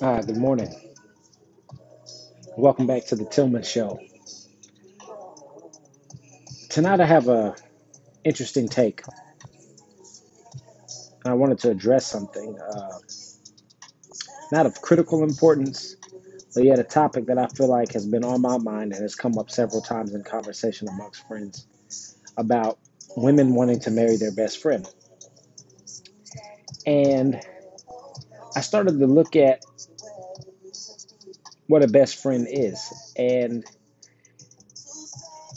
Hi, good morning. Welcome back to the Tillman Show. Tonight I have a interesting take. I wanted to address something, uh, not of critical importance, but yet a topic that I feel like has been on my mind and has come up several times in conversation amongst friends about women wanting to marry their best friend. And I started to look at what a best friend is, and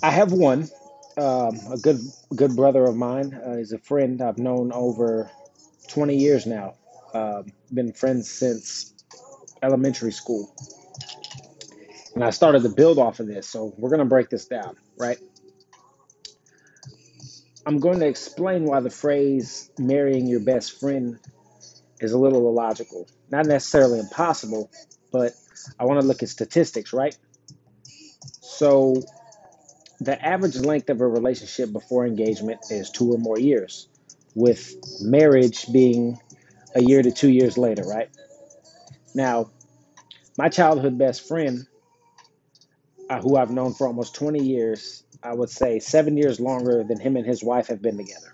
I have one, um, a good good brother of mine. Uh, he's a friend I've known over 20 years now. Um, been friends since elementary school. And I started to build off of this. So we're going to break this down, right? I'm going to explain why the phrase marrying your best friend is a little illogical. Not necessarily impossible, but I want to look at statistics, right? So the average length of a relationship before engagement is two or more years, with marriage being a year to two years later, right? Now, my childhood best friend uh, who I've known for almost 20 years, I would say seven years longer than him and his wife have been together.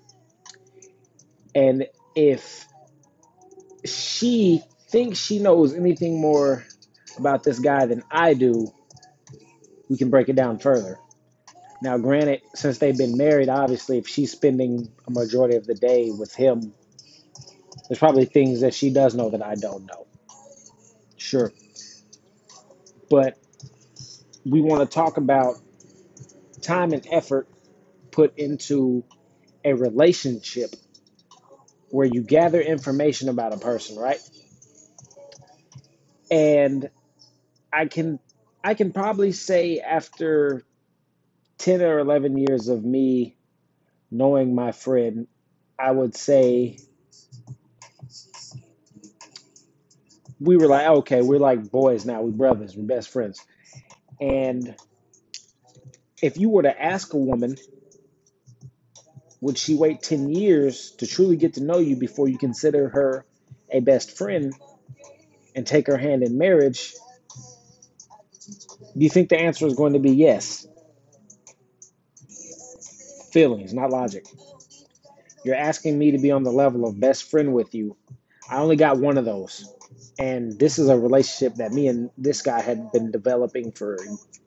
And if she thinks she knows anything more about this guy than I do, we can break it down further. Now, granted, since they've been married, obviously, if she's spending a majority of the day with him, there's probably things that she does know that I don't know. Sure. But we want to talk about time and effort put into a relationship where you gather information about a person, right? And I can I can probably say after 10 or 11 years of me knowing my friend, I would say we were like, oh, okay, we're like boys now, we're brothers, we're best friends. And if you were to ask a woman, would she wait 10 years to truly get to know you before you consider her a best friend and take her hand in marriage? Do you think the answer is going to be yes? Feelings, not logic. You're asking me to be on the level of best friend with you. I only got one of those. And this is a relationship that me and this guy had been developing for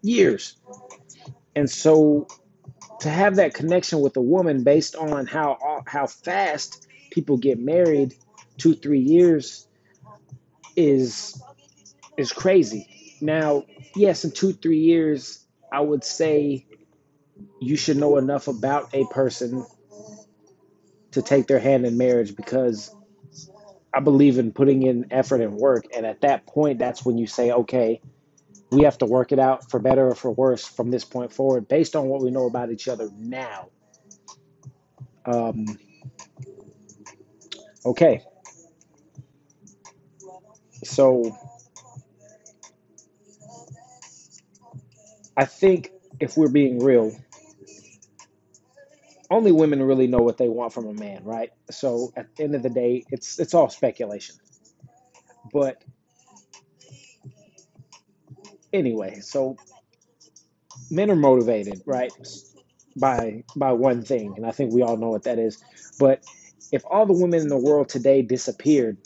years. And so to have that connection with a woman based on how how fast people get married, two, three years is is crazy. Now, yes, in two, three years, I would say you should know enough about a person to take their hand in marriage because I believe in putting in effort and work. And at that point, that's when you say, okay, we have to work it out for better or for worse from this point forward based on what we know about each other now. Um, okay, so I think if we're being real, only women really know what they want from a man, right? So at the end of the day, it's it's all speculation. But anyway, so men are motivated, right, by by one thing, and I think we all know what that is. But if all the women in the world today disappeared,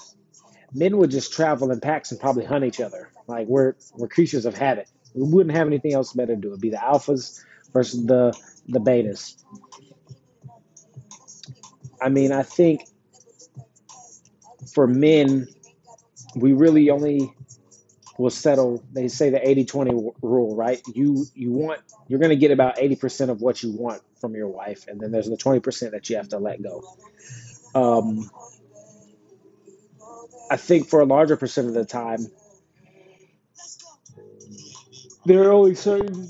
men would just travel in packs and probably hunt each other. Like we're we're creatures of habit. We wouldn't have anything else better to do. It'd be the alphas versus the the betas. I mean, I think for men, we really only will settle. They say the eighty twenty rule, right? You you want you're going to get about 80% of what you want from your wife, and then there's the 20% that you have to let go. Um, I think for a larger percent of the time, there are only certain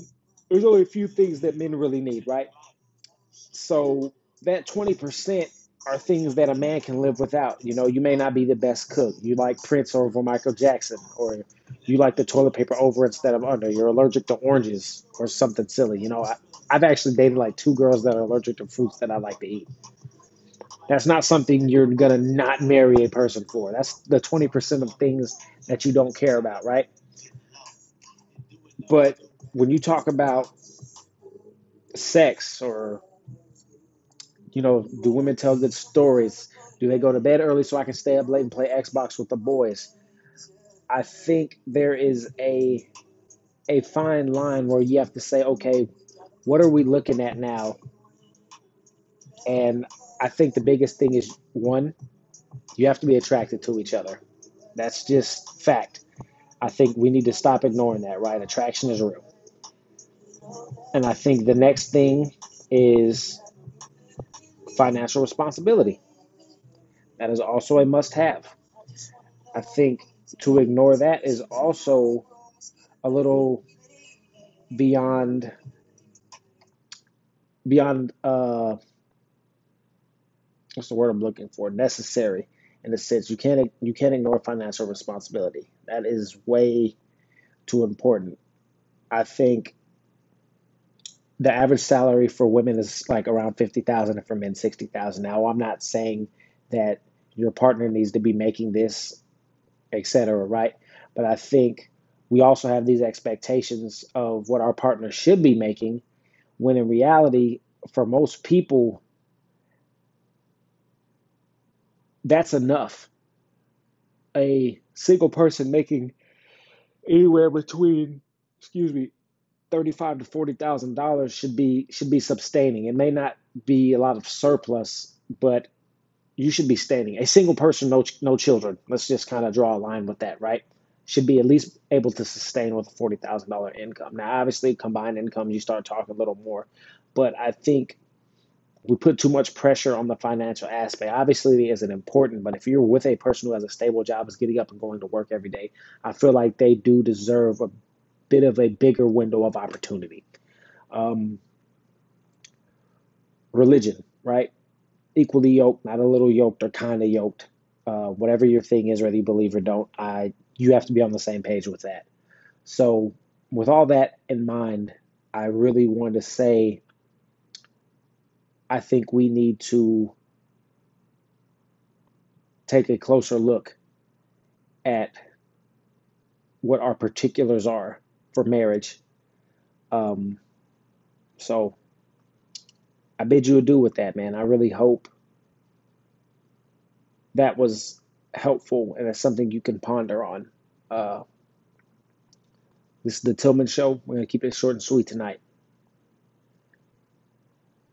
there's only a few things that men really need, right? So that 20% are things that a man can live without. You know, you may not be the best cook. You like Prince over Michael Jackson, or you like the toilet paper over instead of under. You're allergic to oranges or something silly. You know, I, I've actually dated like two girls that are allergic to fruits that I like to eat. That's not something you're gonna not marry a person for. That's the 20% of things that you don't care about, right? But when you talk about sex or, you know, do women tell good stories? Do they go to bed early so I can stay up late and play Xbox with the boys? I think there is a a fine line where you have to say, okay, what are we looking at now? And I think the biggest thing is one, you have to be attracted to each other. That's just fact. I think we need to stop ignoring that, right? Attraction is real. And I think the next thing is financial responsibility. That is also a must have. I think to ignore that is also a little beyond beyond uh what's the word I'm looking for? Necessary in a sense. You can't you can't ignore financial responsibility. That is way too important. I think the average salary for women is like around 50,000 and for men 60,000. Now, I'm not saying that your partner needs to be making this, etc., right? But I think we also have these expectations of what our partner should be making when in reality for most people that's enough. A single person making anywhere between excuse me thirty-five to forty thousand dollars should be should be sustaining. It may not be a lot of surplus, but you should be standing. A single person, no no children. Let's just kind of draw a line with that, right? Should be at least able to sustain with a forty thousand dollar income. Now, obviously, combined income, you start talking a little more, but I think we put too much pressure on the financial aspect. Obviously, it isn't important, but if you're with a person who has a stable job, is getting up and going to work every day, I feel like they do deserve a bit of a bigger window of opportunity. Um, religion, right? Equally yoked, not a little yoked or kind of yoked. Uh, whatever your thing is, whether you believe or don't, I you have to be on the same page with that. So, with all that in mind, I really want to say I think we need to take a closer look at what our particulars are for marriage. Um, so I bid you adieu with that, man. I really hope that was helpful and it's something you can ponder on. Uh, this is the Tillman Show. We're going to keep it short and sweet tonight.